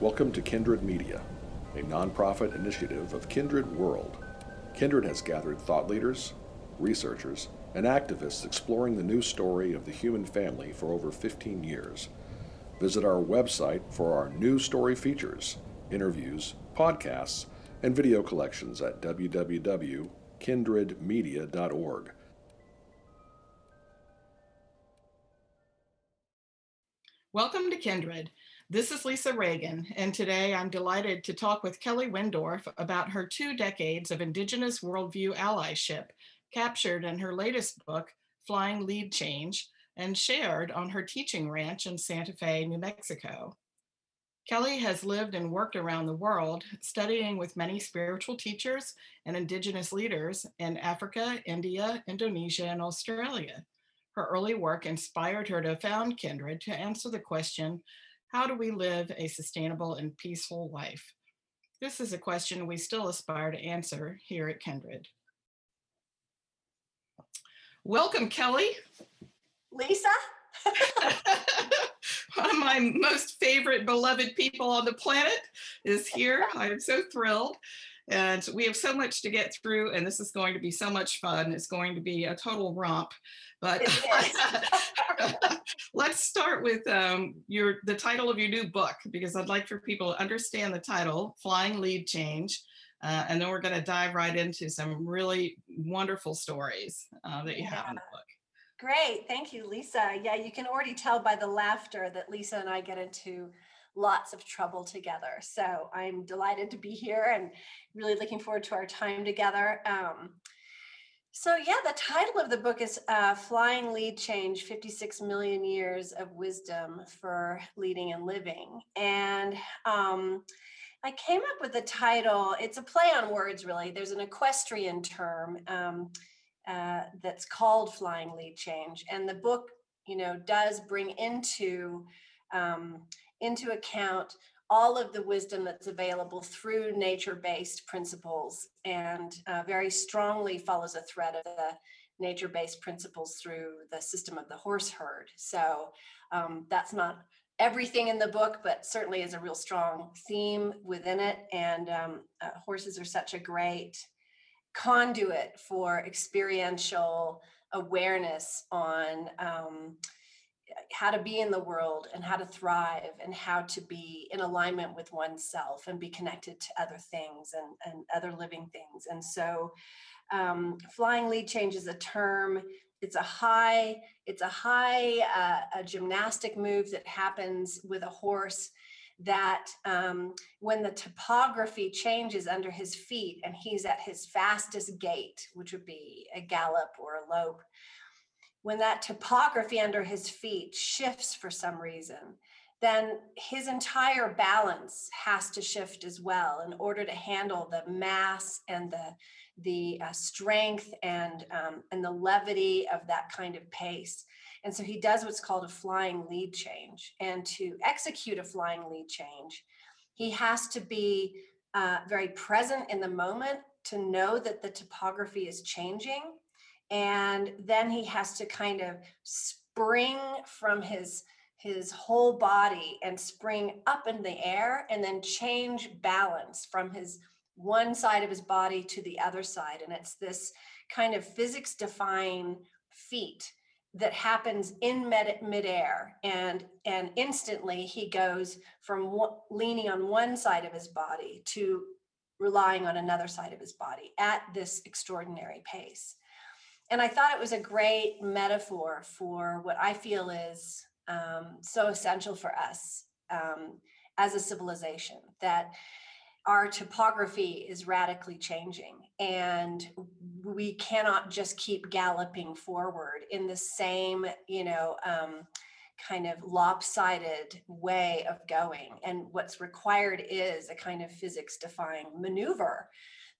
Welcome to Kindred Media, a nonprofit initiative of Kindred World. Kindred has gathered thought leaders, researchers, and activists exploring the new story of the human family for over 15 years. Visit our website for our new story features, interviews, podcasts, and video collections at www.kindredmedia.org. Welcome to Kindred. This is Lisa Reagan, and today I'm delighted to talk with Kelly Wendorf about her two decades of Indigenous worldview allyship, captured in her latest book, Flying Lead Change, and shared on her teaching ranch in Santa Fe, New Mexico. Kelly has lived and worked around the world, studying with many spiritual teachers and Indigenous leaders in Africa, India, Indonesia, and Australia. Her early work inspired her to found Kindred to answer the question how do we live a sustainable and peaceful life? This is a question we still aspire to answer here at Kindred. Welcome, Kelly. Lisa? One of my most favorite beloved people on the planet is here. I am so thrilled. And we have so much to get through, and this is going to be so much fun. It's going to be a total romp. But let's start with um, your the title of your new book because I'd like for people to understand the title, "Flying Lead Change," uh, and then we're going to dive right into some really wonderful stories uh, that you yeah. have in the book. Great, thank you, Lisa. Yeah, you can already tell by the laughter that Lisa and I get into lots of trouble together. So I'm delighted to be here and really looking forward to our time together. Um, so, yeah, the title of the book is uh, Flying Lead Change 56 Million Years of Wisdom for Leading and Living. And um, I came up with the title, it's a play on words, really. There's an equestrian term um, uh, that's called Flying Lead Change. And the book, you know, does bring into um, into account all of the wisdom that's available through nature-based principles and uh, very strongly follows a thread of the nature-based principles through the system of the horse herd. So um, that's not everything in the book, but certainly is a real strong theme within it. And um, uh, horses are such a great conduit for experiential awareness on um, how to be in the world and how to thrive and how to be in alignment with oneself and be connected to other things and, and other living things. And so um, flying lead change is a term it's a high it's a high uh, a gymnastic move that happens with a horse that um, when the topography changes under his feet and he's at his fastest gait which would be a gallop or a lope when that topography under his feet shifts for some reason, then his entire balance has to shift as well in order to handle the mass and the the uh, strength and um, and the levity of that kind of pace. And so he does what's called a flying lead change. And to execute a flying lead change, he has to be uh, very present in the moment to know that the topography is changing and then he has to kind of spring from his his whole body and spring up in the air and then change balance from his one side of his body to the other side. And it's this kind of physics defying feat that happens in mid midair. And and instantly he goes from one, leaning on one side of his body to relying on another side of his body at this extraordinary pace and I thought it was a great metaphor for what I feel is um, so essential for us um, as a civilization that our topography is radically changing and we cannot just keep galloping forward in the same you know um, kind of lopsided way of going. And what's required is a kind of physics defying maneuver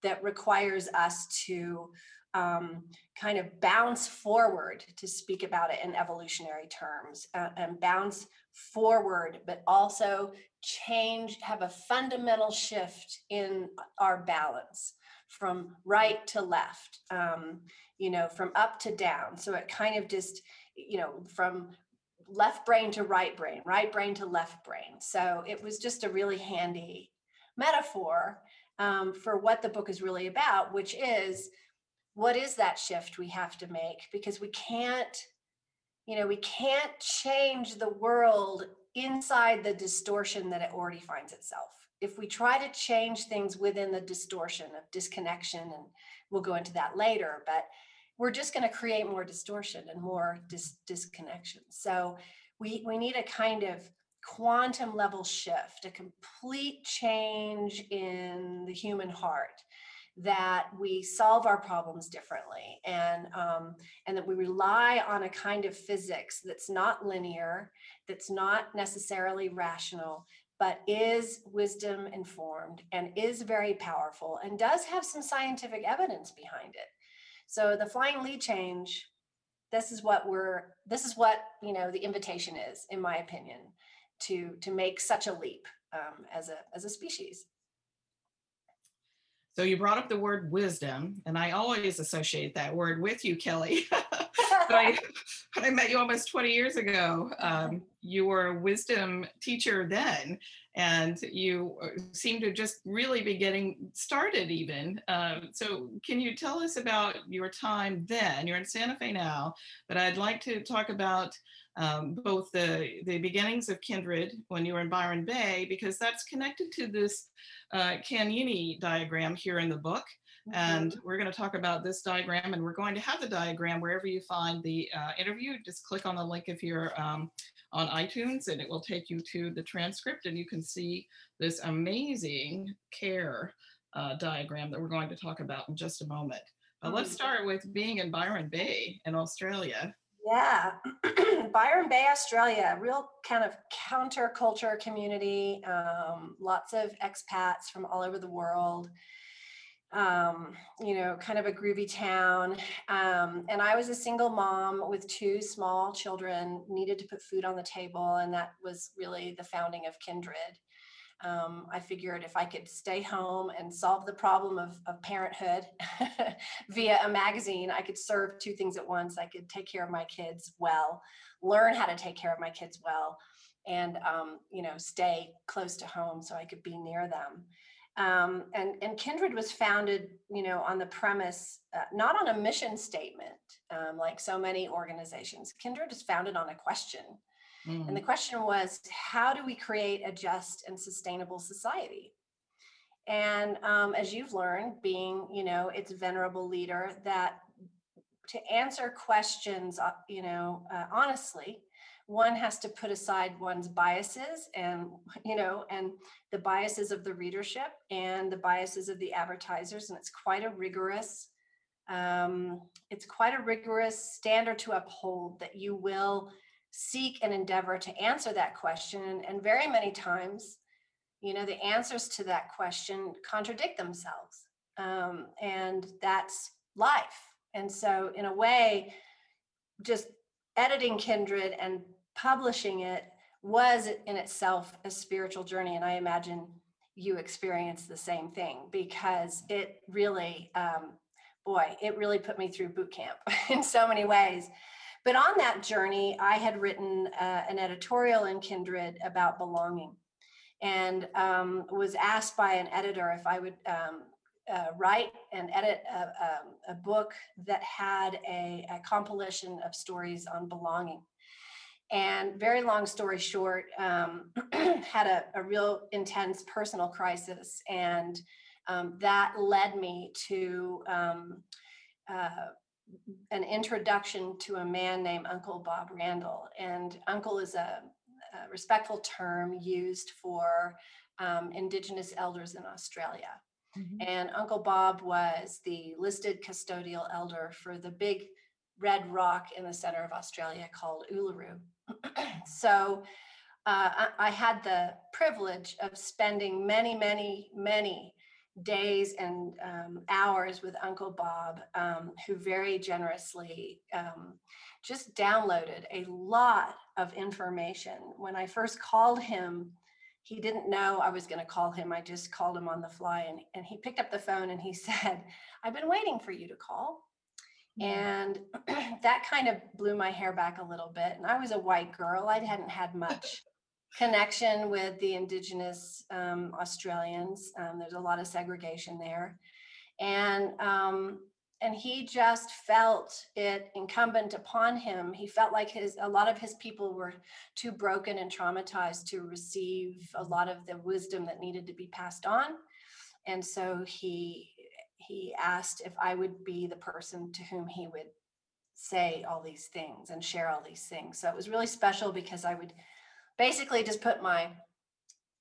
that requires us to um, kind of bounce forward to speak about it in evolutionary terms uh, and bounce forward, but also change, have a fundamental shift in our balance from right to left, um, you know, from up to down. So it kind of just, you know, from left brain to right brain, right brain to left brain. So it was just a really handy metaphor um, for what the book is really about, which is what is that shift we have to make? Because we can't, you know, we can't change the world inside the distortion that it already finds itself. If we try to change things within the distortion of disconnection, and we'll go into that later, but we're just going to create more distortion and more dis- disconnection. So we, we need a kind of quantum level shift, a complete change in the human heart that we solve our problems differently. And um, and that we rely on a kind of physics that's not linear that's not necessarily rational but is wisdom informed and is very powerful and does have some scientific evidence behind it. So the flying lead change this is what we're this is what you know the invitation is in my opinion to to make such a leap um, as a as a species so you brought up the word wisdom and i always associate that word with you kelly I, when I met you almost 20 years ago, um, you were a wisdom teacher then, and you uh, seem to just really be getting started even. Um, so can you tell us about your time then? You're in Santa Fe now, but I'd like to talk about um, both the, the beginnings of Kindred when you were in Byron Bay, because that's connected to this uh, Kanyini diagram here in the book. And mm-hmm. we're going to talk about this diagram, and we're going to have the diagram wherever you find the uh, interview. Just click on the link if you're um, on iTunes, and it will take you to the transcript, and you can see this amazing care uh, diagram that we're going to talk about in just a moment. But let's mm-hmm. start with being in Byron Bay in Australia. Yeah, Byron Bay, Australia, real kind of counterculture community, um, lots of expats from all over the world um, you know, kind of a groovy town. Um, and I was a single mom with two small children, needed to put food on the table. And that was really the founding of Kindred. Um, I figured if I could stay home and solve the problem of, of parenthood via a magazine, I could serve two things at once. I could take care of my kids well, learn how to take care of my kids well, and um, you know, stay close to home so I could be near them. Um, and, and Kindred was founded, you know, on the premise, uh, not on a mission statement, um, like so many organizations. Kindred is founded on a question. Mm. And the mm. question was, how do we create a just and sustainable society? And um, as you've learned, being, you know, its venerable leader, that to answer questions, uh, you know, uh, honestly, one has to put aside one's biases and you know and the biases of the readership and the biases of the advertisers and it's quite a rigorous um, it's quite a rigorous standard to uphold that you will seek and endeavor to answer that question and very many times you know the answers to that question contradict themselves um, and that's life and so in a way just editing kindred and publishing it was in itself a spiritual journey. And I imagine you experienced the same thing because it really, um, boy, it really put me through boot camp in so many ways. But on that journey, I had written uh, an editorial in Kindred about belonging and um, was asked by an editor if I would um, uh, write and edit a, a, a book that had a, a, compilation of stories on belonging. And very long story short, um, had a, a, real intense personal crisis. And um, that led me to um, uh, an introduction to a man named Uncle Bob Randall. And uncle is a, a respectful term used for um, Indigenous elders in Australia. Mm-hmm. And Uncle Bob was the listed custodial elder for the big red rock in the center of Australia called Uluru. so uh, I, I, had the privilege of spending many, many, many days and um, hours with Uncle Bob, um, who very generously um, just downloaded a lot of information. When I first called him, he didn't know I was going to call him. I just called him on the fly, and, and he picked up the phone and he said, I've been waiting for you to call And that kind of blew my hair back a little bit. And I was a white girl, I hadn't had much connection with the Indigenous um, Australians. Um, there's a lot of segregation there. And um, and he just felt it incumbent upon him he felt like his a lot of his people were too broken and traumatized to receive a lot of the wisdom that needed to be passed on and so he he asked if i would be the person to whom he would say all these things and share all these things so it was really special because i would basically just put my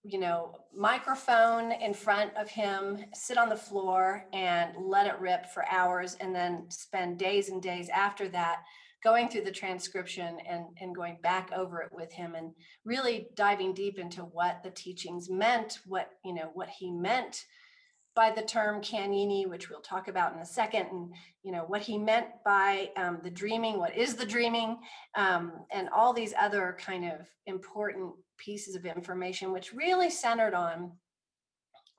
you know, microphone in front of him, sit on the floor and let it rip for hours, and then spend days and days after that going through the transcription and, and going back over it with him and really diving deep into what the teachings meant, what, you know, what he meant by the term Kanyini, which we'll talk about in a second, and you know what he meant by um, the dreaming, what is the dreaming, um, and all these other kind of important pieces of information, which really centered on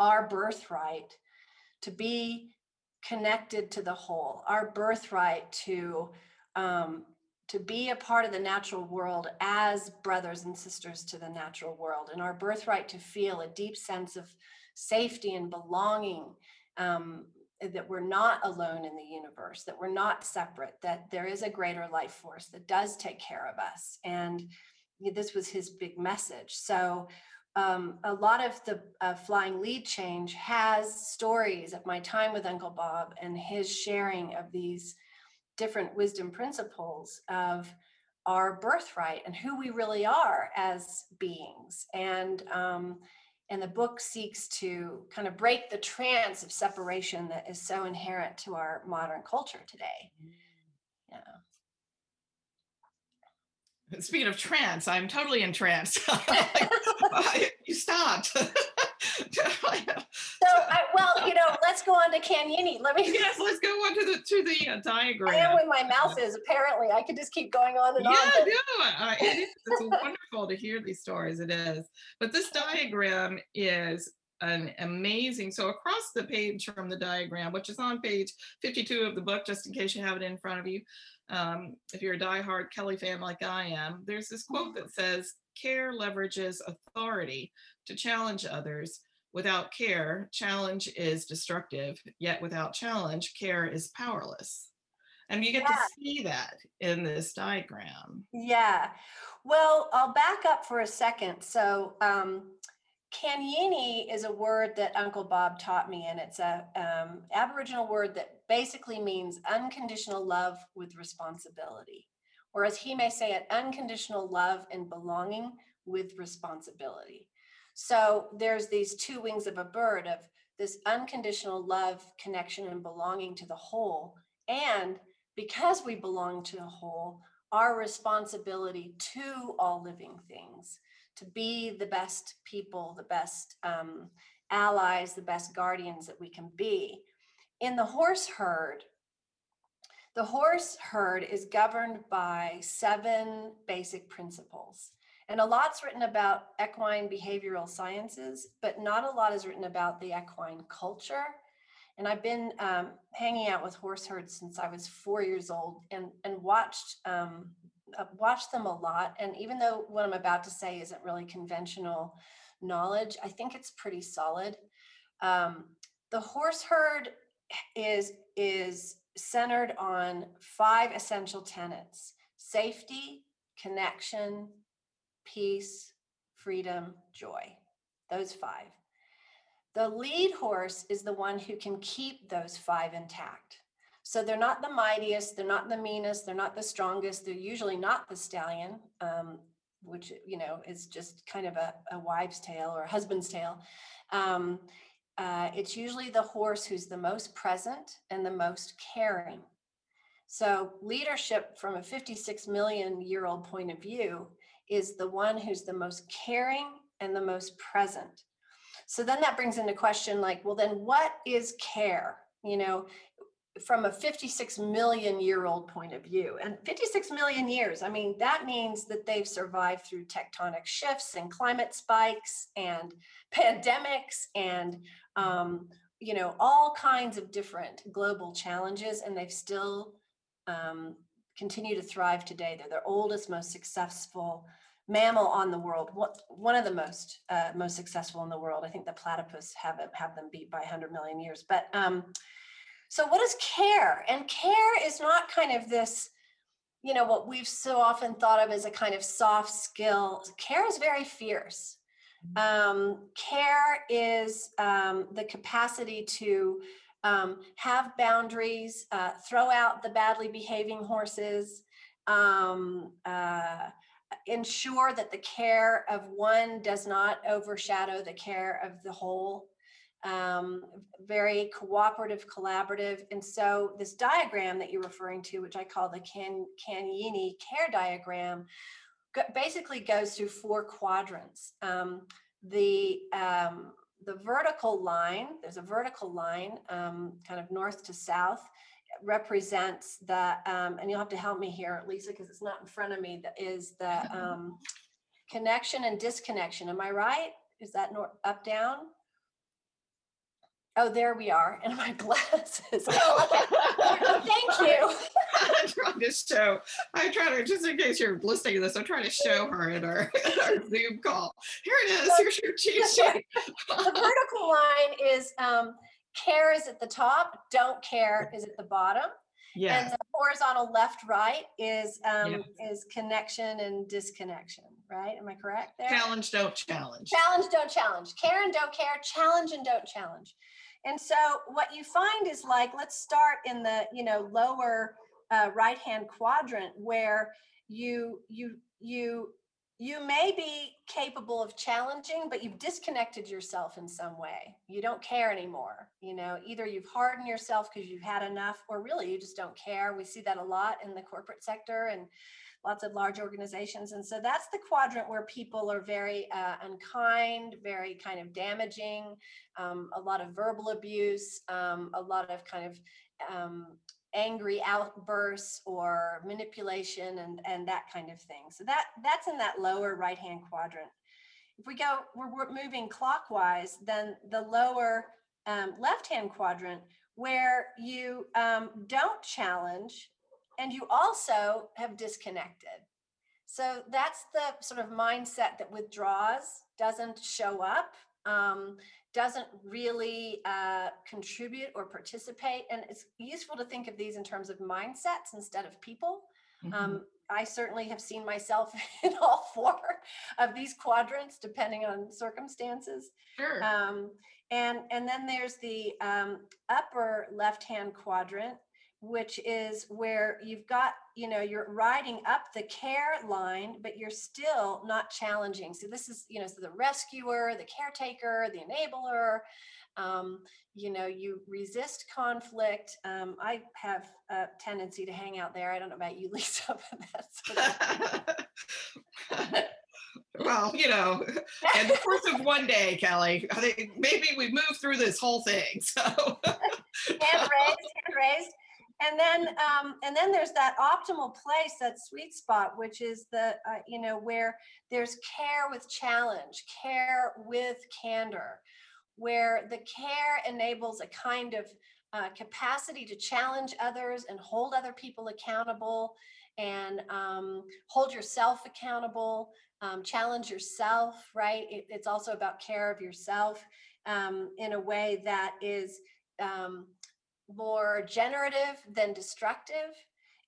our birthright to be connected to the whole, our birthright to um, to be a part of the natural world as brothers and sisters to the natural world, and our birthright to feel a deep sense of safety and belonging. Um, that we're not alone in the universe, that we're not separate, that there is a greater life force that does take care of us. And this was his big message. So um, a lot of the uh, flying lead change has stories of my time with Uncle Bob and his sharing of these different wisdom principles of our birthright and who we really are as beings. And um, and the book seeks to kind of break the trance of separation that is so inherent to our modern culture today. Mm. Yeah. Speaking of trance, I'm totally in trance. you stopped. so, I, well, you know, let's go on to Kanyini. Let me. Yes, let's go on to the to the uh, diagram. I am where my mouth is. Apparently, I could just keep going on and yeah, on. Yeah, no, uh, it is. It's wonderful to hear these stories. It is. But this diagram is an amazing. So across the page from the diagram, which is on page 52 of the book, just in case you have it in front of you, um, if you're a diehard Kelly fan like I am, there's this quote that says, care leverages authority to challenge others. Without care, challenge is destructive, yet without challenge, care is powerless. And you get yeah. to see that in this diagram. Yeah. Well, I'll back up for a second. So, um, Kanyini is a word that Uncle Bob taught me, and it's a um, Aboriginal word that basically means unconditional love with responsibility, or as he may say it, unconditional love and belonging with responsibility. So there's these two wings of a bird of this unconditional love, connection, and belonging to the whole, and because we belong to the whole, our responsibility to all living things to be the best people, the best um, allies, the best guardians that we can be. In the horse herd, the horse herd is governed by seven basic principles. And a lot's written about equine behavioral sciences, but not a lot is written about the equine culture. And I've been um, hanging out with horse herds since I was four years old and, and watched um, uh, watched them a lot. And even though what I'm about to say isn't really conventional knowledge, I think it's pretty solid. Um, the horse herd is is centered on five essential tenets: safety, connection, peace, freedom, joy. Those five. The lead horse is the one who can keep those five intact. So they're not the mightiest, they're not the meanest, they're not the strongest, they're usually not the stallion, um, which, you know, is just kind of a, a wives' tale or a husband's tale. Um, uh, it's usually the horse who's the most present and the most caring. So, leadership from a 56 million year old point of view is the one who's the most caring and the most present. So, then that brings into question like, well, then what is care? You know, from a 56 million year old point of view. And 56 million years, I mean, that means that they've survived through tectonic shifts and climate spikes and pandemics and, um, you know, all kinds of different global challenges. And they've still um, continue to thrive today. They're the oldest, most successful mammal on the world. One of the most uh, most successful in the world. I think the platypus have have them beat by 100 million years. But um, so, what is care? And care is not kind of this, you know, what we've so often thought of as a kind of soft skill. Care is very fierce. Um, care is um, the capacity to um, have boundaries, uh, throw out the badly behaving horses, um, uh, ensure that the care of one does not overshadow the care of the whole. Um, very cooperative, collaborative. And so this diagram that you're referring to, which I call the Can Kanyini care diagram, basically goes through four quadrants. Um, the um, the vertical line, there's a vertical line, um, kind of north to south, represents the, um, and you'll have to help me here, Lisa, because it's not in front of me, that is the um, connection and disconnection. Am I right? Is that nor- up, down? Oh, there we are, and my glasses. Oh, Thank you. Trying to show, I try to, just in case you're listening to this, I'm trying to show her in our, in our Zoom call. Here it is, here's your cheat sheet. the vertical line is um, care is at the top, don't care is at the bottom. And the horizontal left right is um, Yes. is connection and disconnection, right? Am I correct there? challenge, don't challenge. Challenge, don't challenge. Care and don't care. Challenge and don't challenge. And so what you find is like, let's start in the you know lower uh, right hand quadrant where you you you you may be capable of challenging, but you've disconnected yourself in some way. You don't care anymore. You know, either you've hardened yourself because you've had enough, or really you just don't care. We see that a lot in the corporate sector and lots of large organizations. And so that's the quadrant where people are very uh, unkind, very kind of damaging, um, a lot of verbal abuse, um, a lot of kind of um, angry outbursts or manipulation and and that kind of thing. So that that's in that lower right hand quadrant. If we go we're, we're moving clockwise then the lower um, left hand quadrant where you um, don't challenge and you also have disconnected. So that's the sort of mindset that withdraws doesn't show up um, doesn't really uh, contribute or participate. And it's useful to think of these in terms of mindsets instead of people. Mhm. Um, I certainly have seen myself in all four of these quadrants, depending on circumstances. Sure. Um, and and then there's the um, upper left-hand quadrant, which is where you've got you know you're riding up the care line, but you're still not challenging. So this is you know so the rescuer, the caretaker, the enabler. Um, you know you resist conflict. Um, I have a tendency to hang out there. I don't know about you, Lisa, but that's Well, you know, in the course of one day, Kelly, I think maybe we move through this whole thing. So, hand raised, hand raised. And then, um, and then there's that optimal place, that sweet spot, which is the, uh, you know, where there's care with challenge, care with candor, where the care enables a kind of uh, capacity to challenge others and hold other people accountable and um, hold yourself accountable, um, challenge yourself, right? It- it's also about care of yourself um, in a way that is um, more generative than destructive.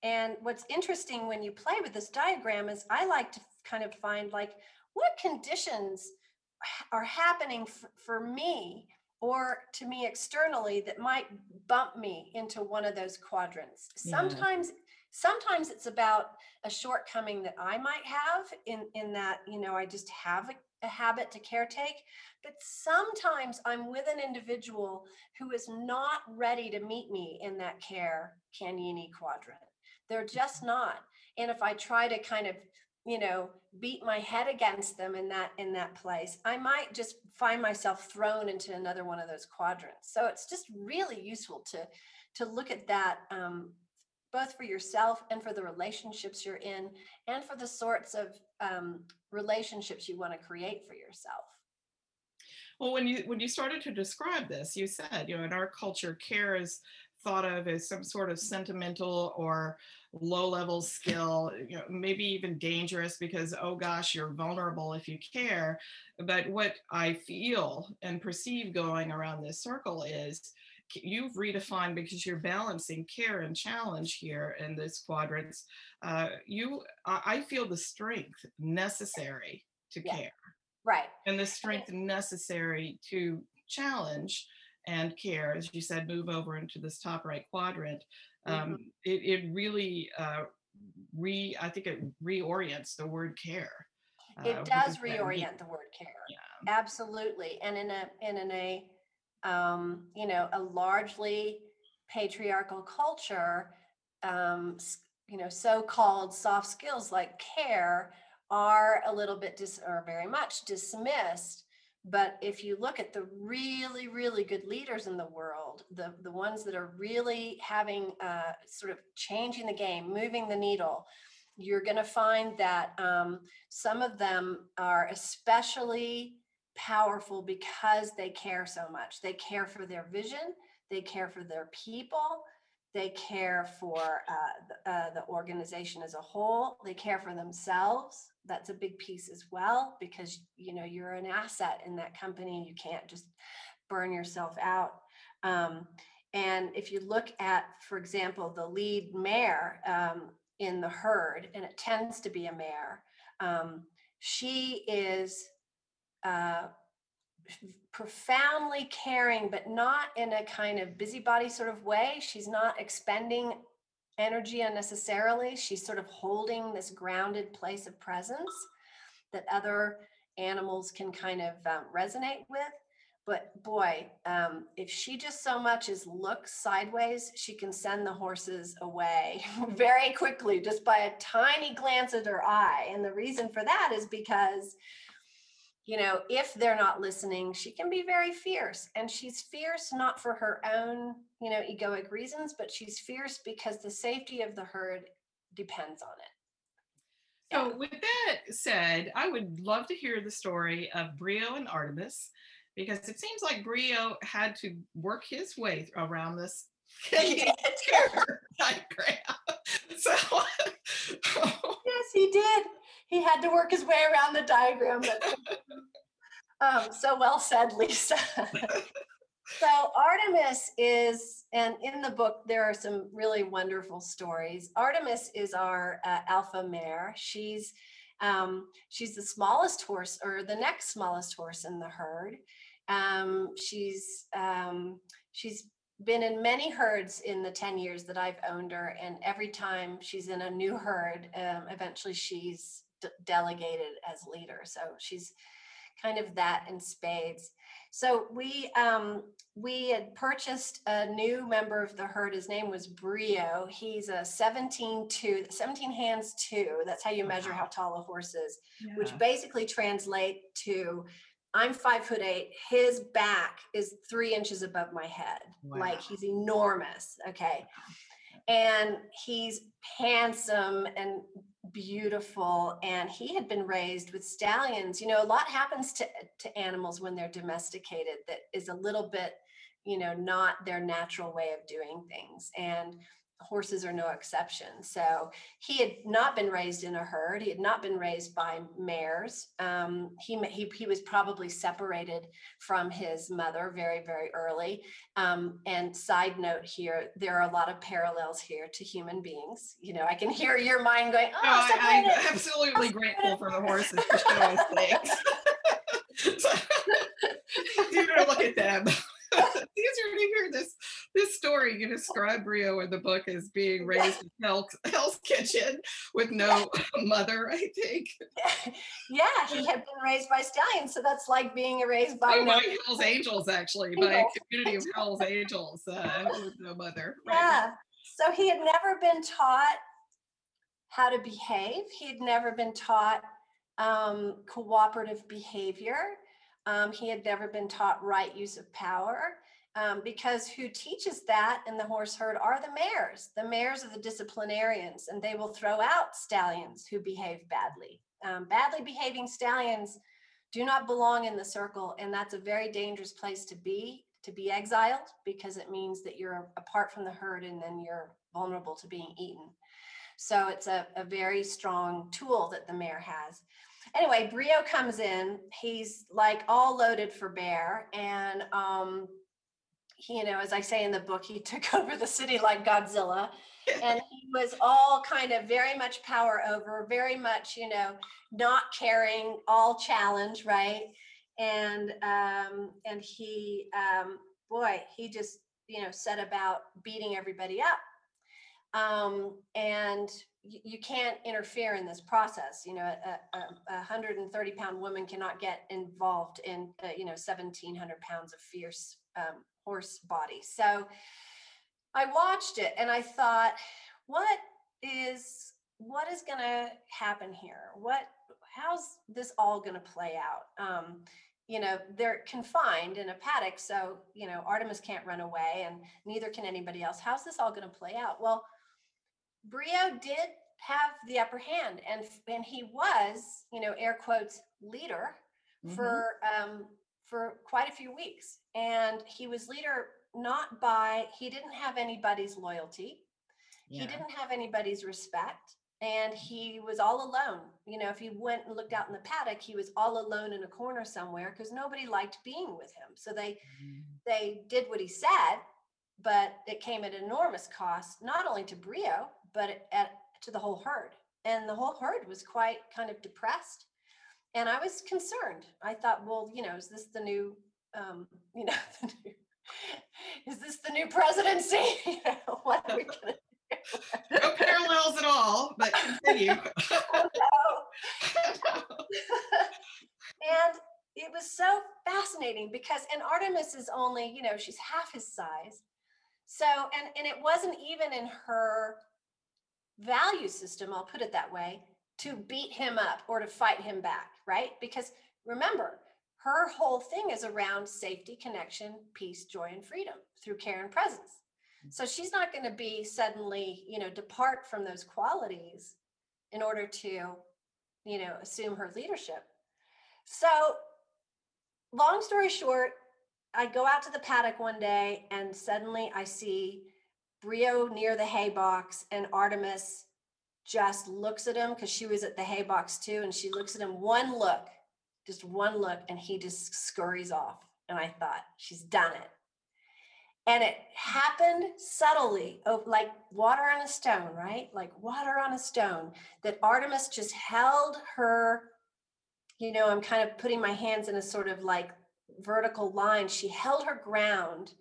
And what's interesting when you play with this diagram is I like to kind of find like what conditions are happening f- for me or to me externally that might bump me into one of those quadrants. Yeah. Sometimes sometimes it's about a shortcoming that I might have in in that, you know, I just have a, habit to caretake, but sometimes I'm with an individual who is not ready to meet me in that care Kanyini quadrant. They're just not. And if I try to kind of, you know, beat my head against them in that in that place, I might just find myself thrown into another one of those quadrants. So it's just really useful to to look at that um, both for yourself and for the relationships you're in, and for the sorts of um, relationships you want to create for yourself. well, when you when you started to describe this, you said, you know, in our culture, care is thought of as some sort of sentimental or low level skill, you know, maybe even dangerous because, oh gosh, you're vulnerable if you care. But what I feel and perceive going around this circle is you've redefined because you're balancing care and challenge here in this quadrants. Uh, you, I feel the strength necessary to Yeah. care Right. and the strength necessary to challenge and care, as you said, move over into this top right quadrant. Um, it, it really uh, re, I think it reorients the word care. uh, It what does reorient the word care. Yeah. Absolutely. And in a, and in a, um, you know, a largely patriarchal culture, um, you know, so-called soft skills like care are a little bit dis, or very much dismissed. But if you look at the really, really good leaders in the world, the, the ones that are really having, uh, sort of changing the game, moving the needle, you're going to find that um, some of them are especially powerful because they care so much. They care for their vision, they care for their people, they care for uh, the, uh, the organization as a whole, they care for themselves. That's a big piece as well because you know you're an asset in that company. You can't just burn yourself out. Um, and if you look at, for example, the lead mare um, in the herd, and it tends to be a mare, um, she is uh, profoundly caring, but not in a kind of busybody sort of way. She's not expending energy unnecessarily. She's sort of holding this grounded place of presence that other animals can kind of um, resonate with. But boy, um, if she just so much as looks sideways, she can send the horses away very quickly just by a tiny glance at her eye. And the reason for that is because you know, if they're not listening, she can be very fierce. And she's fierce not for her own, you know, egoic reasons, but she's fierce because the safety of the herd depends on it. So, with that said, I would love to hear the story of Brio and Artemis because it seems like Brio had to work his way around this diagram. So, yes, he did. He had to work his way around the diagram. But, um, so well said, Lisa. so Artemis is, and in the book there are some really wonderful stories. Artemis is our uh, alpha mare. She's um, she's the smallest horse, or the next smallest horse in the herd. Um, she's um, she's been in many herds in the 10 years that I've owned her. And every time she's in a new herd, um, eventually she's d- delegated as leader. So she's kind of that in spades. So we um, we had purchased a new member of the herd. His name was Brio. He's a 17 two, 17 hands two. That's how you measure how tall a horse is, which basically translate to I'm five foot eight. His back is three inches above my head. Like he's enormous. Okay. And he's handsome and beautiful. And he had been raised with stallions. You know, a lot happens to, to animals when they're domesticated that is a little bit, you know, not their natural way of doing things. And horses are no exception. So he had not been raised in a herd. He had not been raised by mares. Um, he, he he was probably separated from his mother very very early. Um, and side note here, there are a lot of parallels here to human beings. You know, I can hear your mind going, No, "Oh, I, I'm separated." absolutely grateful for the horses for showing. So, easier to look at them. it's easier to hear this this story. You describe Brio in the book as being raised in Hell, Hell's Kitchen with no mother, I think. yeah, he had been raised by stallions, so that's like being raised by. Oh, by Hell's Angels, actually, by a community of Hell's Angels uh, with no mother. Right. Yeah. So he had never been taught how to behave. He had never been taught um, cooperative behavior. Um, he had never been taught right use of power um, because who teaches that in the horse herd are the mares. The mares are the disciplinarians, and they will throw out stallions who behave badly. Um, badly behaving stallions do not belong in the circle, and that's a very dangerous place to be to be exiled because it means that you're apart from the herd and then you're vulnerable to being eaten. So it's a, a very strong tool that the mare has. Anyway, Brio comes in. He's like all loaded for bear. And, um, you know, as I say in the book, he took over the city like Godzilla. and he was all kind of very much power over, very much, you know, not caring, all challenge, right? And um, and he, um, boy, he just, you know, set about beating everybody up um, and y- you can't interfere in this process. You know, a, a, a 130 pound woman cannot get involved in, uh, you know, 1700 pounds of fierce um, horse body. So I watched it and I thought, what is what is going to happen here? What how's this all going to play out? Um, you know they're confined in a paddock so you know artemis can't run away and neither can anybody else how's this all going to play out well Brio did have the upper hand, and and he was, you know, air quotes leader Mhm. for um, for quite a few weeks, and he was leader not by he didn't have anybody's loyalty, he didn't have anybody's respect, and he was all alone. You know, if he went and looked out in the paddock, he was all alone in a corner somewhere because nobody liked being with him. So they mm-hmm. they did what he said, but it came at enormous cost, not only to Brio, but at, to the whole herd. And the whole herd was quite kind of depressed. And I was concerned. I thought, well, you know, is this the new, um, you know, the new, is this the new presidency? You know, what are we gonna No parallels at all, but continue. and it was so fascinating because and artemis is only you know she's half his size so and and it wasn't even in her value system i'll put it that way to beat him up or to fight him back right? Because remember her whole thing is around safety connection peace joy and freedom through care and presence. So she's not going to be suddenly you know depart from those qualities in order to you know assume her leadership. So long story short i go out to the paddock one day and suddenly i see brio near the hay box and artemis just looks at him because she was at the hay box too and she looks at him one look just one look and he just scurries off. And i thought she's done it. And it happened subtly oh, like water on a stone right? Like water on a stone that artemis just held her you know i'm kind of putting my hands in a sort of like vertical line. She held her ground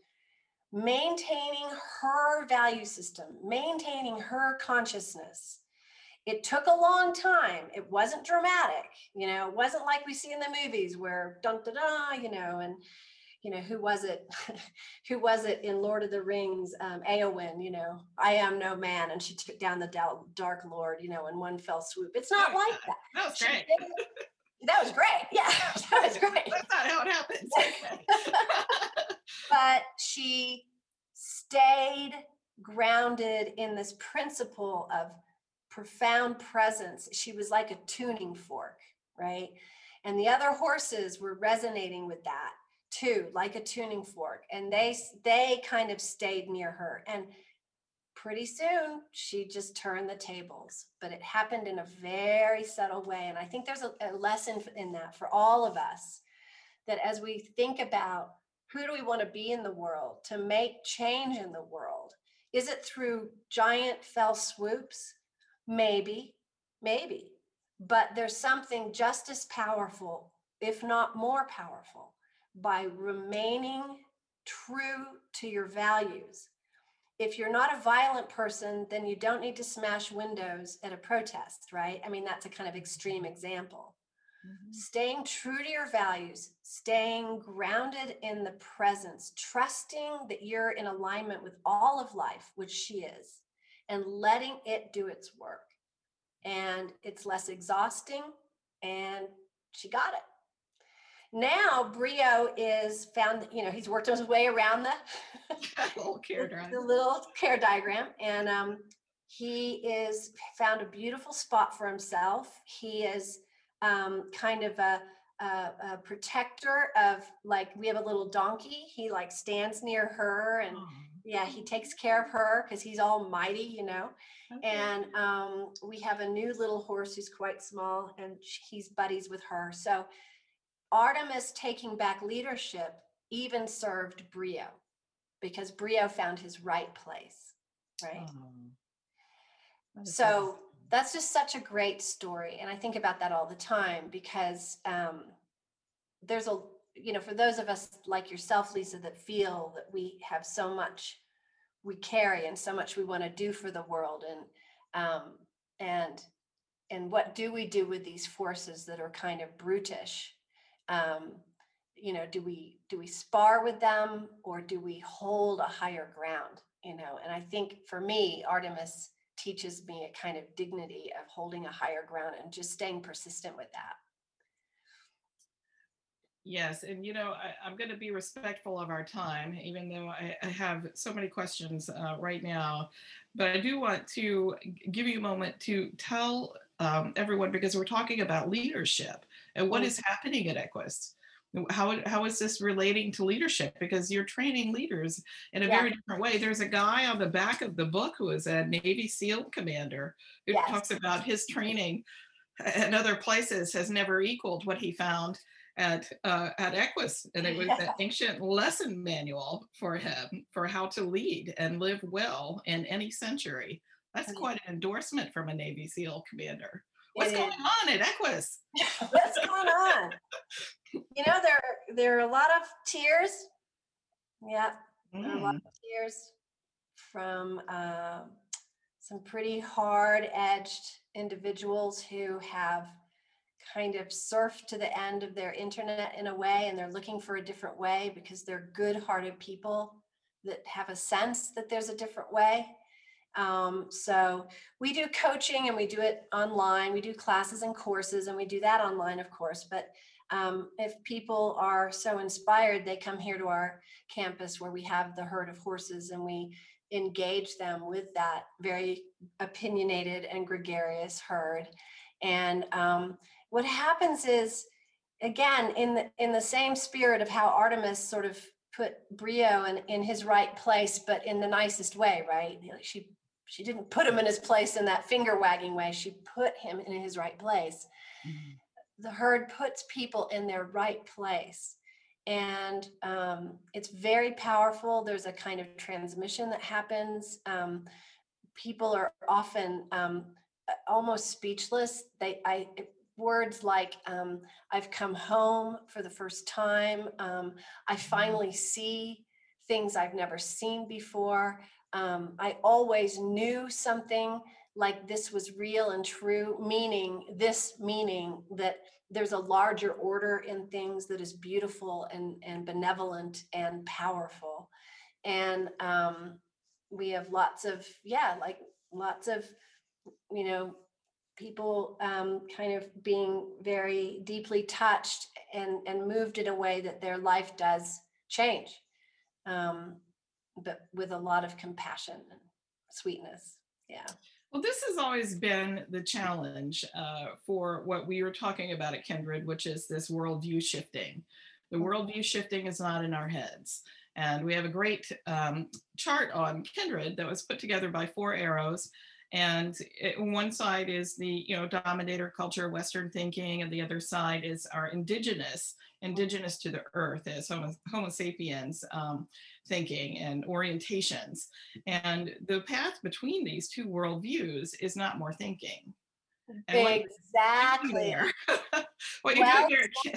maintaining her value system maintaining her consciousness it took a long time. It wasn't dramatic you know it wasn't like we see in the movies where dun da da you know and you know who was it? Who was it in lord of the rings um eowyn you know? I am no man and she took down the dark lord you know in one fell swoop. It's not like that That. Was great. that was great. Yeah that was great. That's not how it happens. Okay. but she stayed grounded in this principle of profound presence. She was like a tuning fork, right? And the other horses were resonating with that too, like a tuning fork. And they they kind of stayed near her. And pretty soon she just turned the tables. But it happened in a very subtle way. And I think there's a, a lesson in that for all of us that as we think about who do we want to be in the world to make change in the world is it through giant fell swoops maybe maybe. But there's something just as powerful if not more powerful by remaining true to your values. If you're not a violent person then you don't need to smash windows at a protest right? I mean that's a kind of extreme example. Mhm. staying true to your values, staying grounded in the presence, trusting that you're in alignment with all of life, which she is, and letting it do its work. And it's less exhausting, and she got it. Now Brio is found, you know, he's worked his way around the Little care drive. the little care diagram and um, he is found a beautiful spot for himself he is um, kind of a a, a protector of like we have a little donkey. He like stands near her and Oh, yeah, he takes care of her because he's almighty, you know. okay. And um, we have a new little horse who's quite small, and he's buddies with her. So Artemis taking back leadership even served Brio because Brio found his right place, right? Oh, that So interesting. that's just such a great story. And I think about that all the time because um, there's a, you know, for those of us like yourself, Lisa, that feel that we have so much we carry and so much we want to do for the world and um, and and what do we do with these forces that are kind of brutish? Um, you know do we do we spar with them or do we hold a higher ground you know? And i think for me artemis teaches me a kind of dignity of holding a higher ground and just staying persistent with that Yes, and you know, I, I'm going to be respectful of our time, even though I, I have so many questions uh, right now. But I do want to give you a moment to tell um, everyone because we're talking about leadership and what Mm. happening at Equus. How, how is this relating to leadership? Because you're training leaders in a Yeah. very different way. There's a guy on the back of the book who is a Navy SEAL commander who Yes. talks about his training and other places has never equaled what he found at uh, at Equus, and it was an ancient lesson manual for him for how to lead and live well in any century. That's quite an endorsement from a Navy SEAL commander. What's It going is. on at Equus? what's going on you know there there are a lot of tears yeah There are a lot Mm, of tears from um, some pretty hard edged individuals who have kind of surfed to the end of their internet in a way and they're looking for a different way because they're good hearted people that have a sense that there's a different way. Um, so we do coaching and we do it online. We do classes and courses and we do that online, of course. But um, if people are so inspired, they come here to our campus where we have the herd of horses and we engage them with that very opinionated and gregarious herd. And um, what happens is, again, in the in the same spirit of how Artemis sort of put Brio in, in his right place, but in the nicest way, right? Like she she didn't put him in his place in that finger wagging way. She put him in his right place. Mm, the herd puts people in their right place. And um, it's very powerful. There's a kind of transmission that happens. Um, people are often um, almost speechless. They i words like um, i've come home for the first time um, i finally see things i've never seen before um, i always knew something like this was real and true meaning this meaning that there's a larger order in things that is beautiful and, and benevolent and powerful. And um, we have lots of, yeah, like lots of, you know, people um, kind of being very deeply touched and, and moved in a way that their life does change, um, but with a lot of compassion and sweetness. Yeah. Well, this has always been the challenge uh, for what we were talking about at Kindred, which is this worldview shifting. The Mhm. worldview shifting is not in our heads. And we have a great um, chart on Kindred that was put together by Four Arrows. And it, one side is the you know dominator culture, Western thinking, and the other side is our indigenous, indigenous to the earth as Homo, Homo sapiens um, thinking and orientations. And the path between these two worldviews is not more thinking. And what you're doing Exactly. what you're Well doing here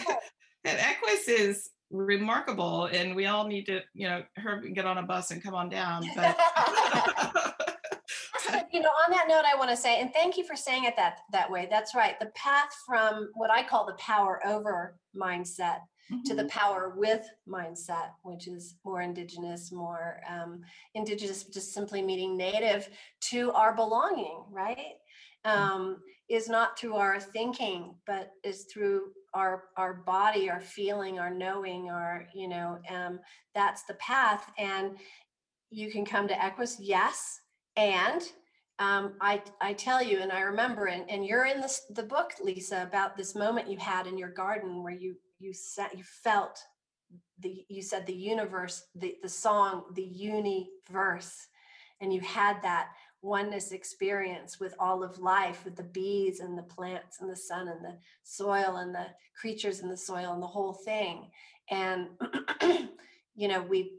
at Equus is remarkable, and we all need to, you know, her get on a bus and come on down. But But, you know, on that note, I want to say, and thank you for saying it that that way. That's right. The path from what I call the power over mindset to the Mhm. power with mindset, which is more indigenous, more um, indigenous, just simply meaning native to our belonging, right? Um, is not through our thinking, but is through our our body, our feeling, our knowing, our you know, um, that's the path. And you can come to Equus, yes, and um, I, I tell you, and I remember, and, and you're in this, the book, Lisa, about this moment you had in your garden where you, you sat, you felt the, you said the universe, the, the song, the universe, and you had that oneness experience with all of life, with the bees and the plants and the sun and the soil and the creatures in the soil and the whole thing. And, you know, we,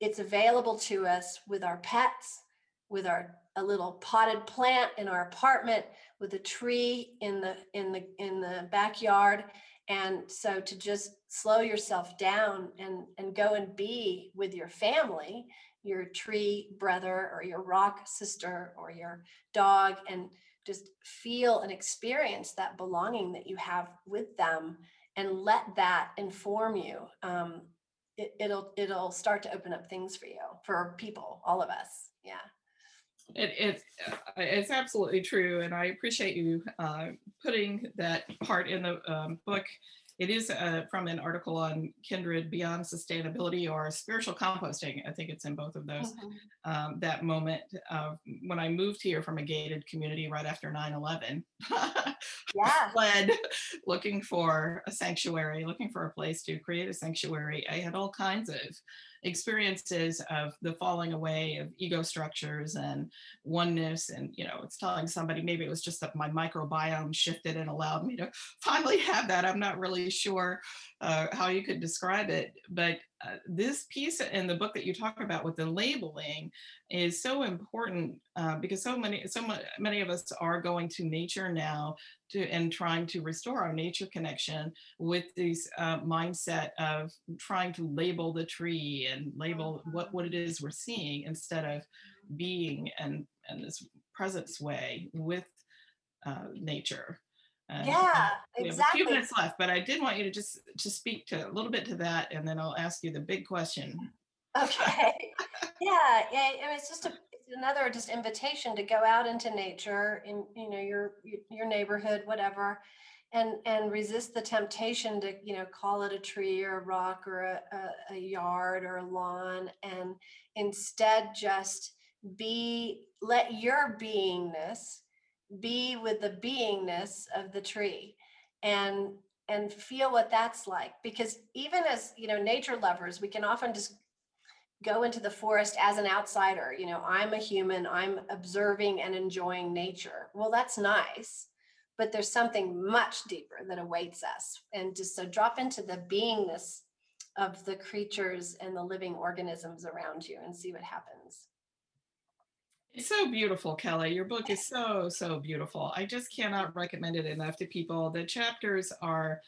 it's available to us with our pets, with our a little potted plant in our apartment with a tree in the in the in the backyard. And so to just slow yourself down and and go and be with your family your tree brother or your rock sister or your dog and just feel and experience that belonging that you have with them and let that inform you. Um, it, it'll it'll start to open up things for you for people all of us. Yeah it, it uh, it's absolutely true, and I appreciate you uh, putting that part in the um, book. It is uh, from an article on Kindred Beyond Sustainability or Spiritual Composting. I think it's in both of those. Mm-hmm. Um, that moment of when I moved here from a gated community right after 9 11, yeah. fled looking for a sanctuary, looking for a place to create a sanctuary. I had all kinds of experiences of the falling away of ego structures and oneness and you know it's telling somebody maybe it was just that my microbiome shifted and allowed me to finally have that. I'm not really sure uh, how you could describe it but uh, this piece in the book that you talk about with the labeling is so important uh, because so many so many of us are going to nature now to and trying to restore our nature connection with this uh, mindset of trying to label the tree and label what what it is we're seeing instead of being and and this presence way with uh, nature uh, yeah, we exactly. have a few minutes left, but I did want you to just to speak to a little bit to that, and then I'll ask you the big question. Okay. yeah, yeah. I mean, It's just a it's another just invitation to go out into nature in you know your your neighborhood, whatever, and and resist the temptation to you know call it a tree or a rock or a, a, a yard or a lawn, and instead just be let your beingness be with the beingness of the tree and and feel what that's like. Because even as you know nature lovers we can often just go into the forest as an outsider you know i'm a human i'm observing and enjoying nature. Well that's nice but there's something much deeper that awaits us. And just so drop into the beingness of the creatures and the living organisms around you and see what happens it's so beautiful, Kelly. Your book is so, so beautiful. I just cannot recommend it enough to people. The chapters are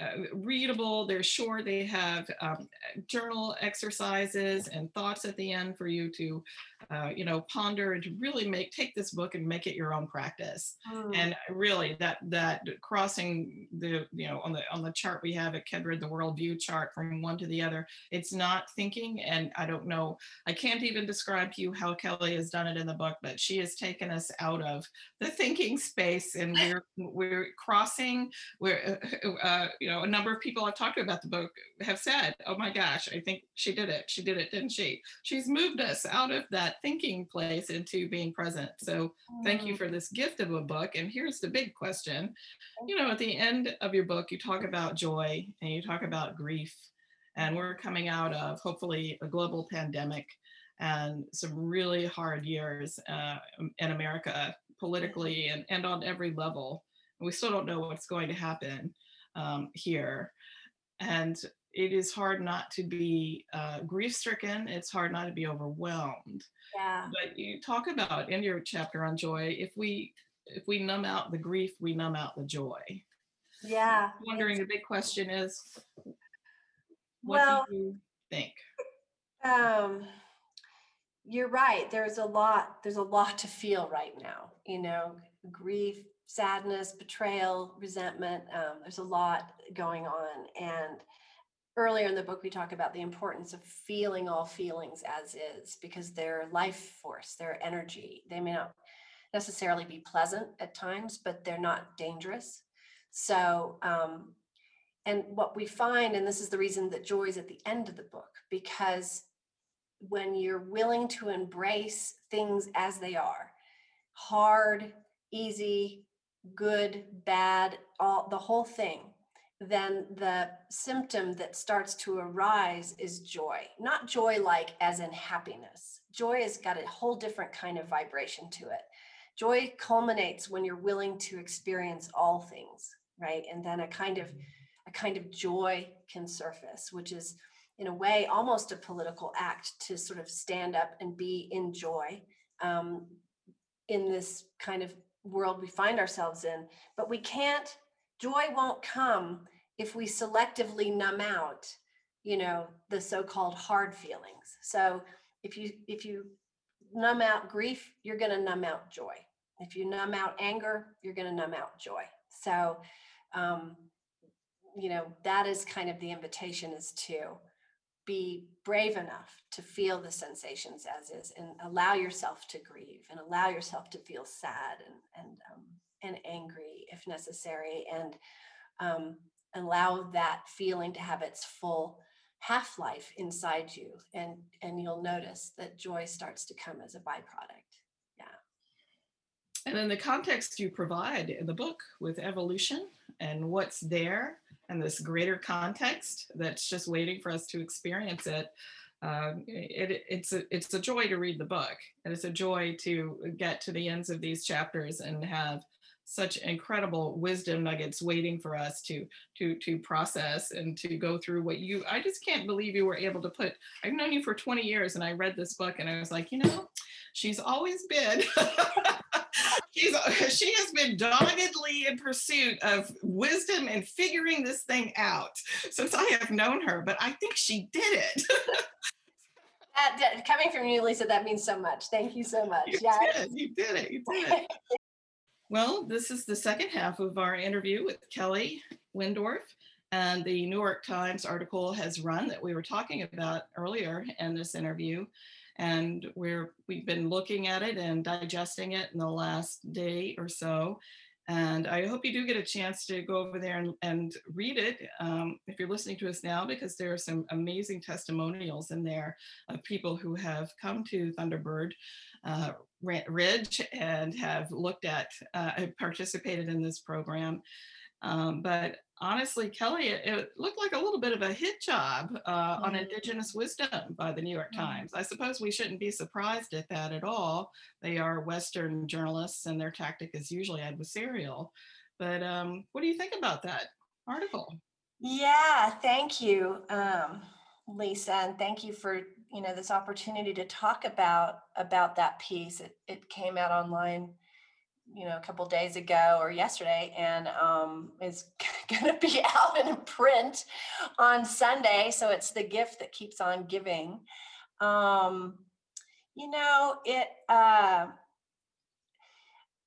uh, readable, they're short, they have um, journal exercises and thoughts at the end for you to, uh, you know, ponder and to really make, take this book and make it your own practice. Mm. And really that, that crossing the, you know, on the, on the chart we have at Kindred, the worldview chart from one to the other, it's not thinking. And I don't know, I can't even describe to you how Kelly has done it in the book, but she has taken us out of the thinking space and we're, we're crossing, we're, uh, uh you know, a number of people I've talked to about the book have said, "Oh my gosh, I think she did it. She did it, didn't she?" She's moved us out of that thinking place into being present. So, thank you mm. for this gift of a book. And here's the big question: you know, at the end of your book, you talk about joy and you talk about grief, and we're coming out of hopefully a global pandemic and some really hard years uh, in America politically and, and on every level. we still don't know what's going to happen um, here. And it is hard not to be uh, grief stricken. It's hard not to be overwhelmed. Yeah. But you talk about in your chapter on joy, if we if we numb out the grief, we numb out the joy. Yeah. I'm wondering the big question is, what well, do you think? Um, you're right. There's a lot. There's a lot to feel right now. You know, grief, sadness, betrayal, resentment. Um, there's a lot going on. And earlier in the book, we talk about the importance of feeling all feelings as is because they're life force, they're energy. They may not necessarily be pleasant at times, but they're not dangerous. So, um, and what we find, and this is the reason that joy is at the end of the book, because when you're willing to embrace things as they are, hard, easy, good, bad, all the whole thing, then the symptom that starts to arise is joy. Not joy like as in happiness. Joy has got a whole different kind of vibration to it. Joy culminates when you're willing to experience all things, right? And then a kind of a kind of joy can surface, which is in a way almost a political act to sort of stand up and be in joy um, in this kind of world we find ourselves in. But we can't, joy won't come if we selectively numb out, you know, the so-called hard feelings. So if you if you numb out grief, you're to numb out joy. If you numb out anger, you're to numb out joy. So, um, you know, that is kind of the invitation is to be brave enough to feel the sensations as is and allow yourself to grieve and allow yourself to feel sad and and um, and angry if necessary and um, allow that feeling to have its full half life inside you and and you'll notice that joy starts to come as a byproduct. Yeah. And then the context you provide in the book with evolution and what's there and this greater context that's just waiting for us to experience it. Um, it, it's a it's a joy to read the book, and it's a joy to get to the ends of these chapters and have such incredible wisdom nuggets waiting for us to to to process and to go through what you i just can't believe you were able to put i've known you for 20 years and i read this book and i was like you know she's always been she's she has been doggedly in pursuit of wisdom and figuring this thing out since I have known her, but I think she did it. coming from you, Lisa, that means so much. Thank you so much. You yeah, did. you did it. You did it. well, this is the second half of our interview with Kelly Wendorf. And the New York Times article has run that we were talking about earlier in this interview and we're we've been looking at it and digesting it in the last day or so. And i hope you do get a chance to go over there and, and read it um, if you're listening to us now because there are some amazing testimonials in there of people who have come to thunderbird uh, ridge and have looked at uh, participated in this program. Um, but honestly, Kelly, it, it, looked like a little bit of a hit job uh, mm-hmm. on Indigenous wisdom by the New York mm-hmm. Times. I suppose we shouldn't be surprised at that at all. They are Western journalists, and their tactic is usually adversarial. But um, what do you think about that article? Yeah, thank you, um, Lisa, and thank you for you know this opportunity to talk about about that piece. It, it came out online you know a couple days ago or yesterday and um, is going to be out in print on sunday so it's the gift that keeps on giving. Um, you know it uh,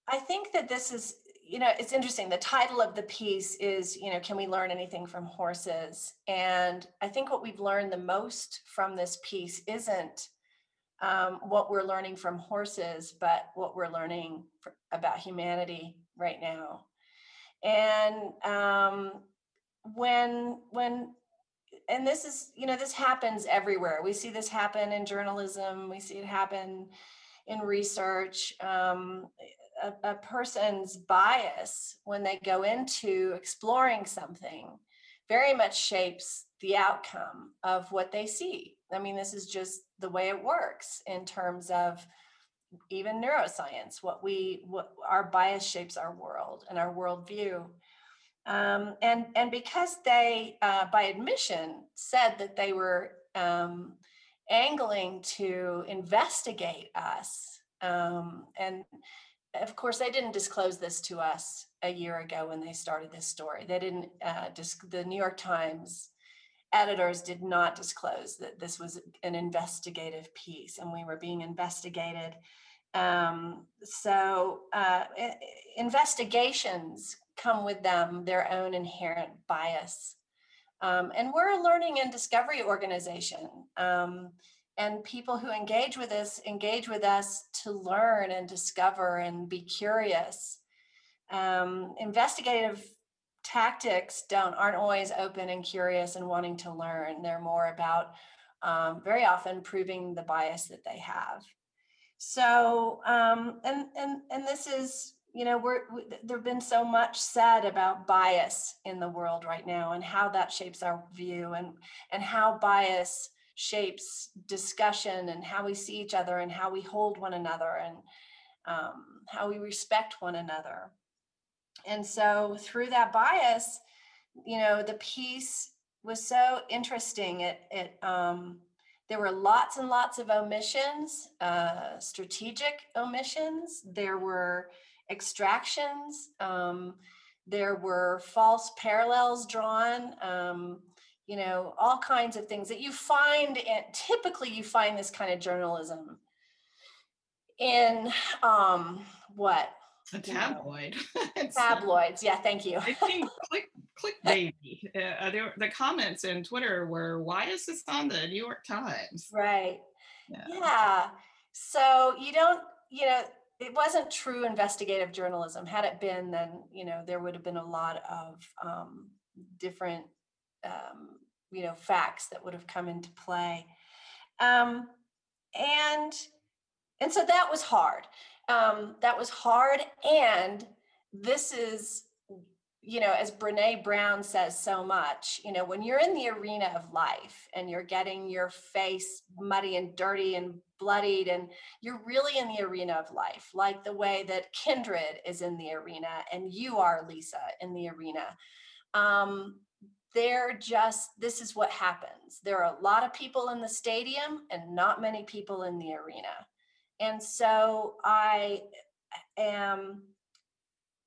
i think that this is you know it's interesting the title of the piece is you know can we learn anything from horses? And i think what we've learned the most from this piece isn't um, what we're learning from horses, but what we're learning for, about humanity right now. And um, when when and this is you know this happens everywhere. We see this happen in journalism. We see it happen in research. Um, a, a person's bias when they go into exploring something very much shapes the outcome of what they see. I mean, this is just the way it works in terms of even neuroscience what we what our bias shapes our world and our worldview um, and and because they uh, by admission said that they were um, angling to investigate us um, and of course they didn't disclose this to us a year ago when they started this story they didn't uh, disc- the new york times editors did not disclose that this was an investigative piece and we were being investigated. Um, so uh, investigations come with them their own inherent bias. Um, and we're a learning and discovery organization. Um, and people who engage with us engage with us to learn and discover and be curious. Um, investigative tactics don't aren't always open and curious and wanting to learn. They're more about um, very often proving the bias that they have. So, um, and and and this is, you know, we're there've been so much said about bias in the world right now, and how that shapes our view, and and how bias shapes discussion, and how we see each other, and how we hold one another, and um, how we respect one another. And so, through that bias, you know, the piece was so interesting. It it um, there were lots and lots of omissions, uh, strategic omissions. There were extractions. Um, there were false parallels drawn. Um, you know, all kinds of things that you find. and typically, you find this kind of journalism in um, what a tabloid. tabloids. Yeah, thank you. I think click clickbaity. Uh, there, the comments in Twitter were, "Why is this on the New York Times?" Right. Yeah. yeah. So you don't, you know, it wasn't true investigative journalism. Had it been, then you know there would have been a lot of um, different, um, you know, facts that would have come into play, um, and and so that was hard um, that was hard. And this is, you know, as Brene Brown says so much, you know, when you're in the arena of life and you're getting your face muddy and dirty and bloodied, and you're really in the arena of life, like the way that Kindred is in the arena and you are, Lisa, in the arena. Um, they're just, this is what happens. There are a lot of people in the stadium and not many people in the arena. And so I am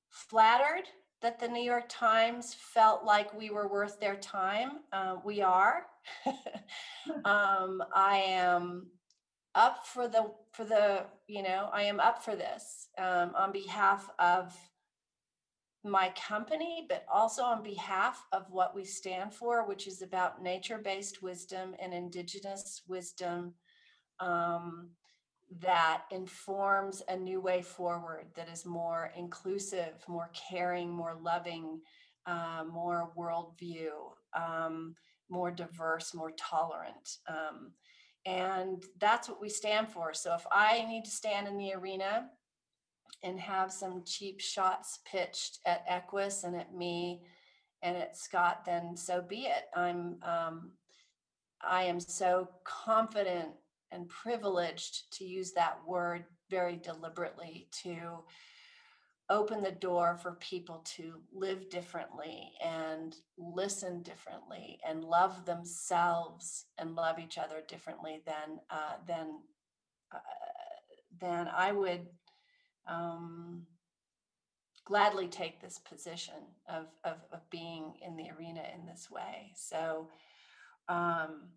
flattered that the New York Times felt like we were worth their time. Uh, we are. um, I am up for the for the you know I am up for this um, on behalf of my company, but also on behalf of what we stand for, which is about nature-based wisdom and indigenous wisdom. Um, that informs a new way forward that is more inclusive, more caring, more loving, uh, more worldview, um, more diverse, more tolerant. Um, and that's what we stand for. So if I need to stand in the arena and have some cheap shots pitched at Equus and at me and at Scott, then so be it. I'm um, I am so confident and privileged to use that word very deliberately to open the door for people to live differently and listen differently and love themselves and love each other differently than uh, than uh, than I would um, gladly take this position of, of, of being in the arena in this way. So um,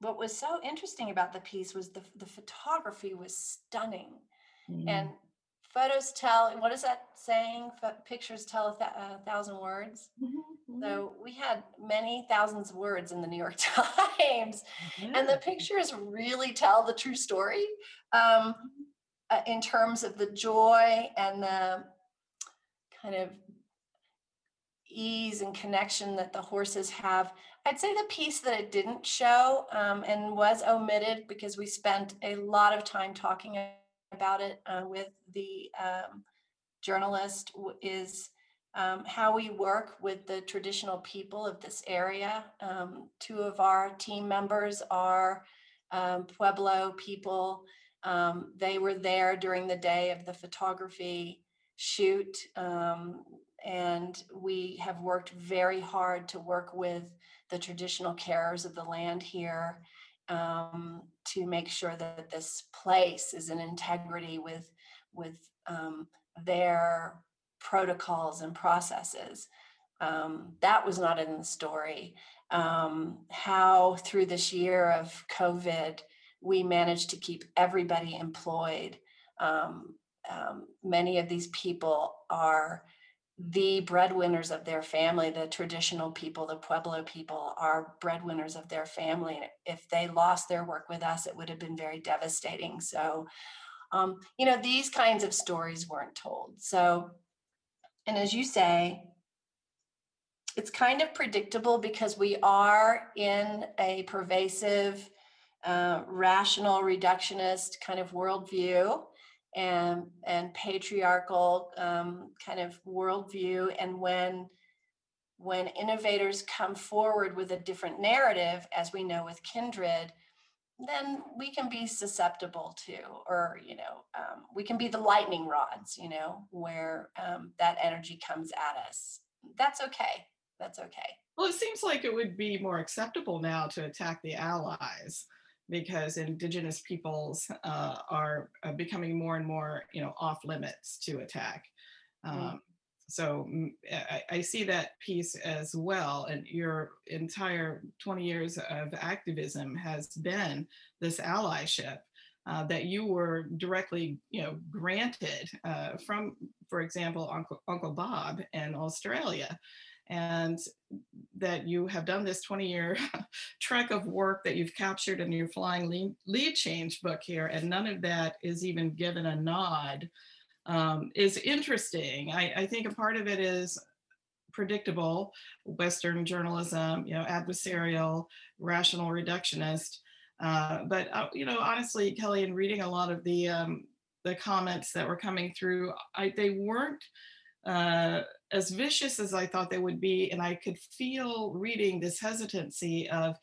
what was so interesting about the piece was the, the photography was stunning mm. and photos tell what is that saying F- pictures tell a, th- a thousand words mm-hmm. so we had many thousands of words in the new york times mm-hmm. and the pictures really tell the true story um, uh, in terms of the joy and the kind of ease and connection that the horses have I'd say the piece that it didn't show um, and was omitted because we spent a lot of time talking about it uh, with the um, journalist is um, how we work with the traditional people of this area. Um, two of our team members are um, Pueblo people. Um, they were there during the day of the photography shoot. And we have worked very hard to work with the traditional carers of the land here um, to make sure that this place is in integrity with with um, their protocols and processes. Um, that was not in the story. Um, how through this year of COVID, we managed to keep everybody employed. Um, um, many of these people are the breadwinners of their family, the traditional people, the Pueblo people are breadwinners of their family. If they lost their work with us, it would have been very devastating. So, um, you know, these kinds of stories weren't told. So, and as you say, it's kind of predictable because we are in a pervasive uh, rational reductionist kind of worldview and and patriarchal um, kind of worldview. And when when innovators come forward with a different narrative as we know with kindred then we can be susceptible to or you know um, we can be the lightning rods you know where um, that energy comes at us. That's okay. That's okay. Well it seems like it would be more acceptable now to attack the allies because indigenous peoples uh, are uh, becoming more and more, you know, off limits to attack. Mm. Um, mm. So I, I, see that piece as well. And your entire 20 years of activism has been this allyship uh, that you were directly, you know, granted uh, from, for example, Uncle, Uncle Bob in Australia and that you have done this 20 year trek of work that you've captured in your flying lead, change book here and none of that is even given a nod um, is interesting. I, I, think a part of it is predictable western journalism you know adversarial rational reductionist uh, but uh, you know honestly kelly in reading a lot of the um, the comments that were coming through I, they weren't uh, as vicious as I thought they would be. And I could feel reading this hesitancy of,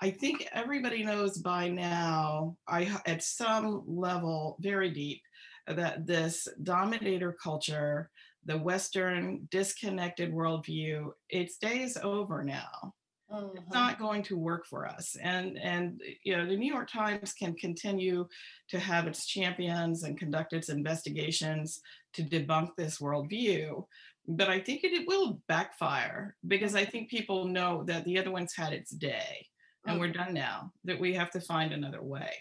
I think everybody knows by now, I at some level, very deep, that this dominator culture, the Western disconnected worldview, its day is over now. Mm-hmm. It's not going to work for us. And and you know, the New York Times can continue to have its champions and conduct its investigations to debunk this worldview. But I think it, it will backfire because I think people know that the other one's had its day and mm-hmm. we're done now, that we have to find another way.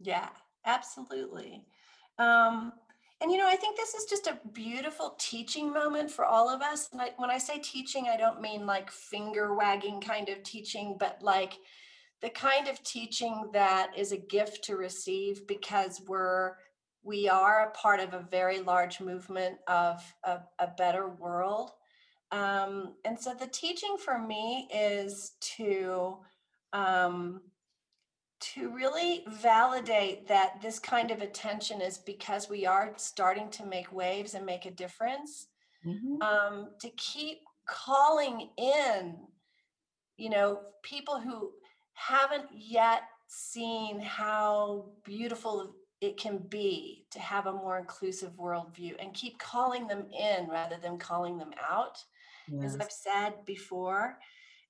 Yeah, absolutely. Um, and you know, I think this is just a beautiful teaching moment for all of us. And I, when I say teaching, I don't mean like finger wagging kind of teaching, but like the kind of teaching that is a gift to receive because we're we are a part of a very large movement of a, a better world. Um, and so the teaching for me is to um, to really validate that this kind of attention is because we are starting to make waves and make a difference. Mm-hmm. Um, to keep calling in, you know, people who haven't yet seen how beautiful it can be to have a more inclusive worldview and keep calling them in rather than calling them out. Yes. As I've said before,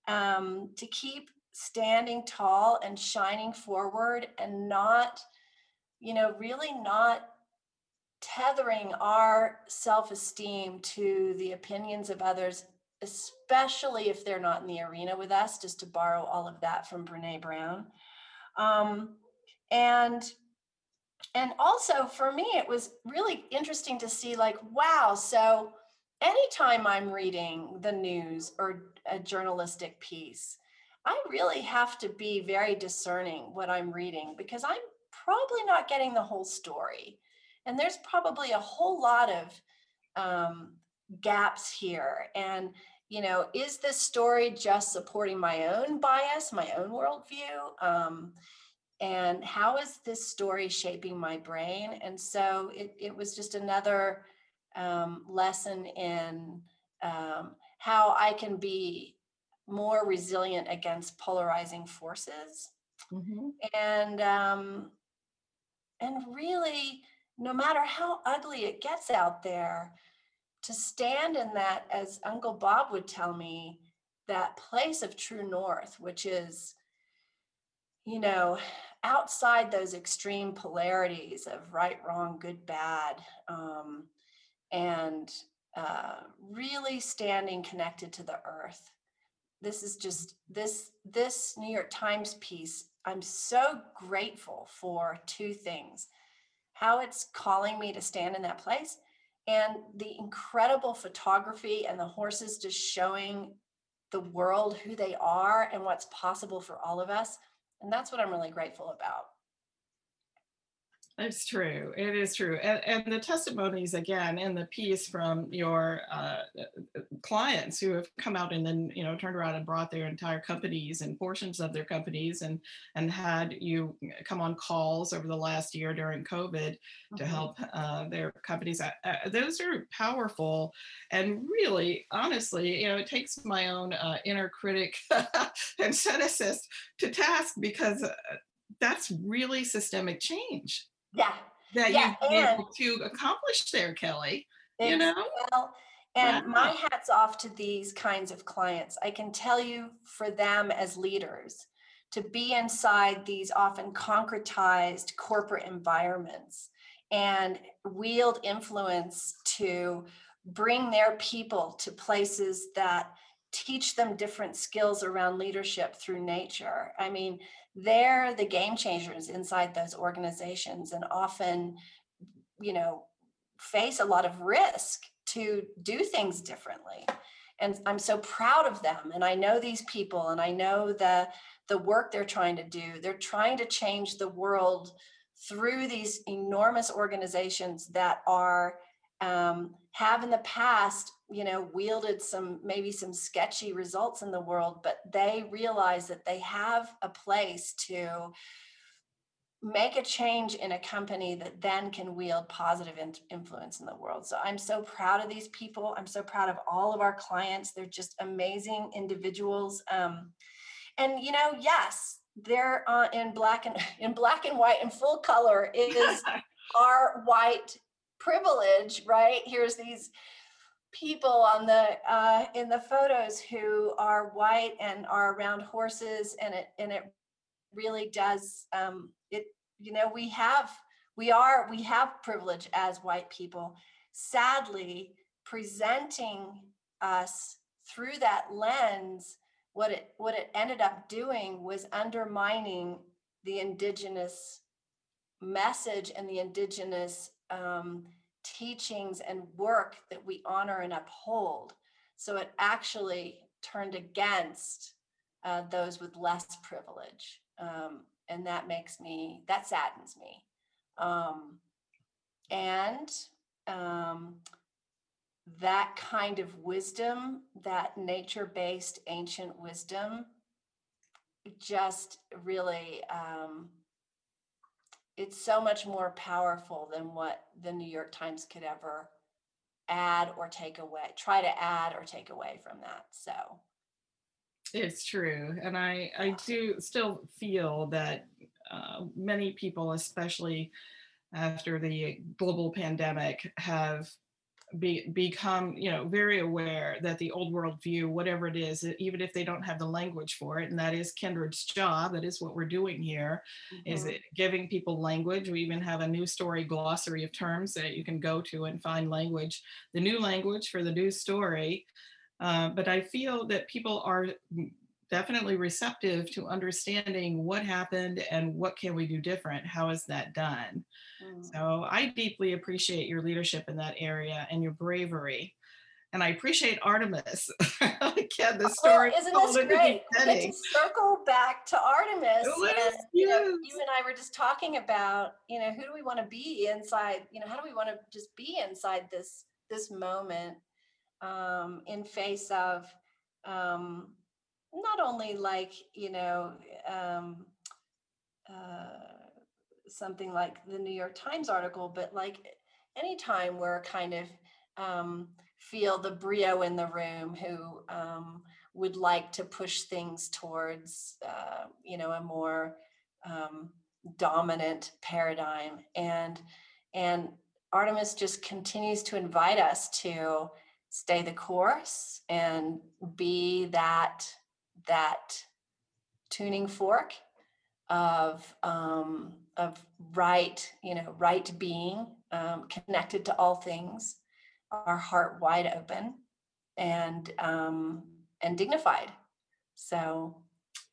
um, to keep standing tall and shining forward and not, you know, really not tethering our self esteem to the opinions of others, especially if they're not in the arena with us, just to borrow all of that from Brene Brown. Um, and and also for me it was really interesting to see like wow so anytime i'm reading the news or a journalistic piece i really have to be very discerning what i'm reading because i'm probably not getting the whole story. And there's probably a whole lot of um, gaps here. And you know is this story just supporting my own bias my own worldview? Um, and how is this story shaping my brain? And so it, it was just another um, lesson in um, how i can be more resilient against polarizing forces mm-hmm. and um, and really no matter how ugly it gets out there to stand in that as uncle bob would tell me that place of true north which is you know, outside those extreme polarities of right, wrong, good, bad, um, and uh, really standing connected to the earth. This is just this this New York Times piece. I'm so grateful for two things: how it's calling me to stand in that place, and the incredible photography and the horses just showing the world who they are and what's possible for all of us and that's what I'm really grateful about. It's true. It is true. And, and the testimonies, again, in the piece from your uh, clients who have come out and then, you know, turned around and brought their entire companies and portions of their companies and, and had you come on calls over the last year during COVID to Mhm. help uh, their companies. Uh, uh, those are powerful. And really, honestly, you know, it takes my own uh, inner critic and cynicist to task because uh, that's really systemic change Yeah. that Yeah, you've been and- able to accomplish there, Kelly. You know? Well, and my hat's off to these kinds of clients. I can tell you for them as leaders to be inside these often concretized corporate environments and wield influence to bring their people to places that teach them different skills around leadership through nature. I mean, they're the game changers inside those organizations and often, you know, face a lot of risk to do things differently. And i'm so proud of them and i know these people and i know the the work they're trying to do. They're trying to change the world through these enormous organizations that are um, have in the past you know wielded some maybe some sketchy results in the world but they realize that they have a place to make a change in a company that then can wield positive in- influence in the world. So I'm so proud of these people. I'm so proud of all of our clients. They're just amazing individuals. Um, and you know, yes, they're uh, in black and in black and white and full color is our white privilege, right? Here's these people on the uh, in the photos who are white and are around horses, and it and it really does um, it. You know, we have we are we have privilege as white people. Sadly, presenting us through that lens, what it what it ended up doing was undermining the indigenous message and the indigenous um, teachings and work that we honor and uphold. So it actually turned against uh, those with less privilege. Um, and that makes me, that saddens me. Um, and um, that kind of wisdom, that nature based ancient wisdom, just really um, it's so much more powerful than what the New York Times could ever add or take away, try to add or take away from that. So, It's true. And I, I do still feel that uh, many people, especially after the global pandemic, have be, become, you know, very aware that the old world view, whatever it is, even if they don't have the language for it, and that is Kindred's job, that is what we're doing here, is mhm. it giving people language. We even have a new story glossary of terms that you can go to and find language, the new language for the new story. Uh, but I feel that people are definitely receptive to understanding what happened and what can we do different. How is that done? Mm. So I deeply appreciate your leadership in that area and your bravery. And I appreciate Artemis. Again, the Well, story isn't this great? To circle back to Artemis. Oh, yes, you know, you and I were just talking about, you know, who do we want to be inside? You know, how do we want to just be inside this this moment um, in face of um, not only like you know um, uh, something like the New York Times article, but like anytime we're kind of um, feel the brio in the room who um, would like to push things towards, uh, you know, a more um, dominant paradigm. And and Artemis just continues to invite us to stay the course and be that that tuning fork of um, of right, you know, right being, um, connected to all things, our heart wide open, and um, and dignified. So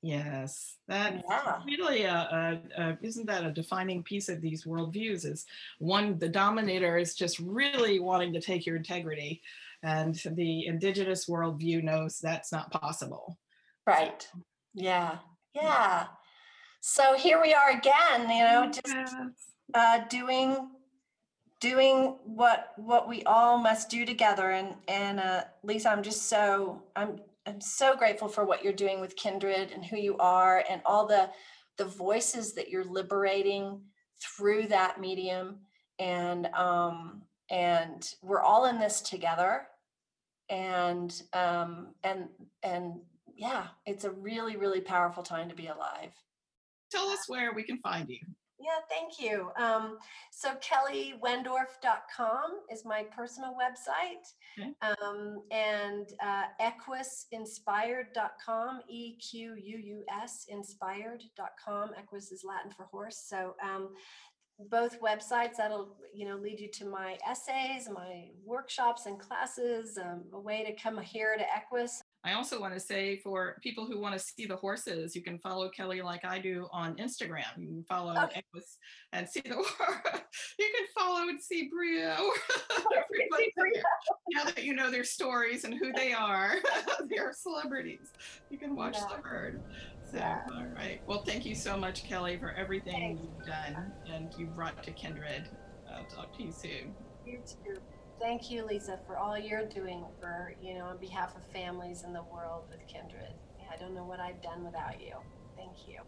Yes, that Yeah. really uh, uh, uh, isn't that a defining piece of these worldviews? Is one the dominator is just really wanting to take your integrity, and the indigenous worldview knows that's not possible. Right, yeah, yeah. So here we are again. You know, just uh, doing doing what what we all must do together. And and uh, Lisa, I'm just so I'm I'm so grateful for what you're doing with Kindred and who you are and all the the voices that you're liberating through that medium. And um, and we're all in this together. And um, and and yeah, it's a really really powerful time to be alive. Tell us where we can find you. Yeah, thank you. Um, so kellywendorf.com is my personal website. Okay. Um, and uh, equusinspired.com, E Q U U S inspired.com. Equus is Latin for horse. So um, both websites that'll you know lead you to my essays, my workshops and classes, um, a way to come here to Equus I also want to say for people who want to see the horses, you can follow Kelly like I do on Instagram. You can follow Okay. And see the you can follow and see Brio. see Brio. now that you know their stories and who they are, they're celebrities. You can watch Yeah. the herd. So, Yeah. all right. Well, thank you so much, Kelly, for everything Thanks. you've done and you brought to Kindred. I'll talk to you soon. You too. Thank you, Lisa, for all you're doing for, you know, on behalf of families in the world with Kindred. I don't know what I've done without you. Thank you.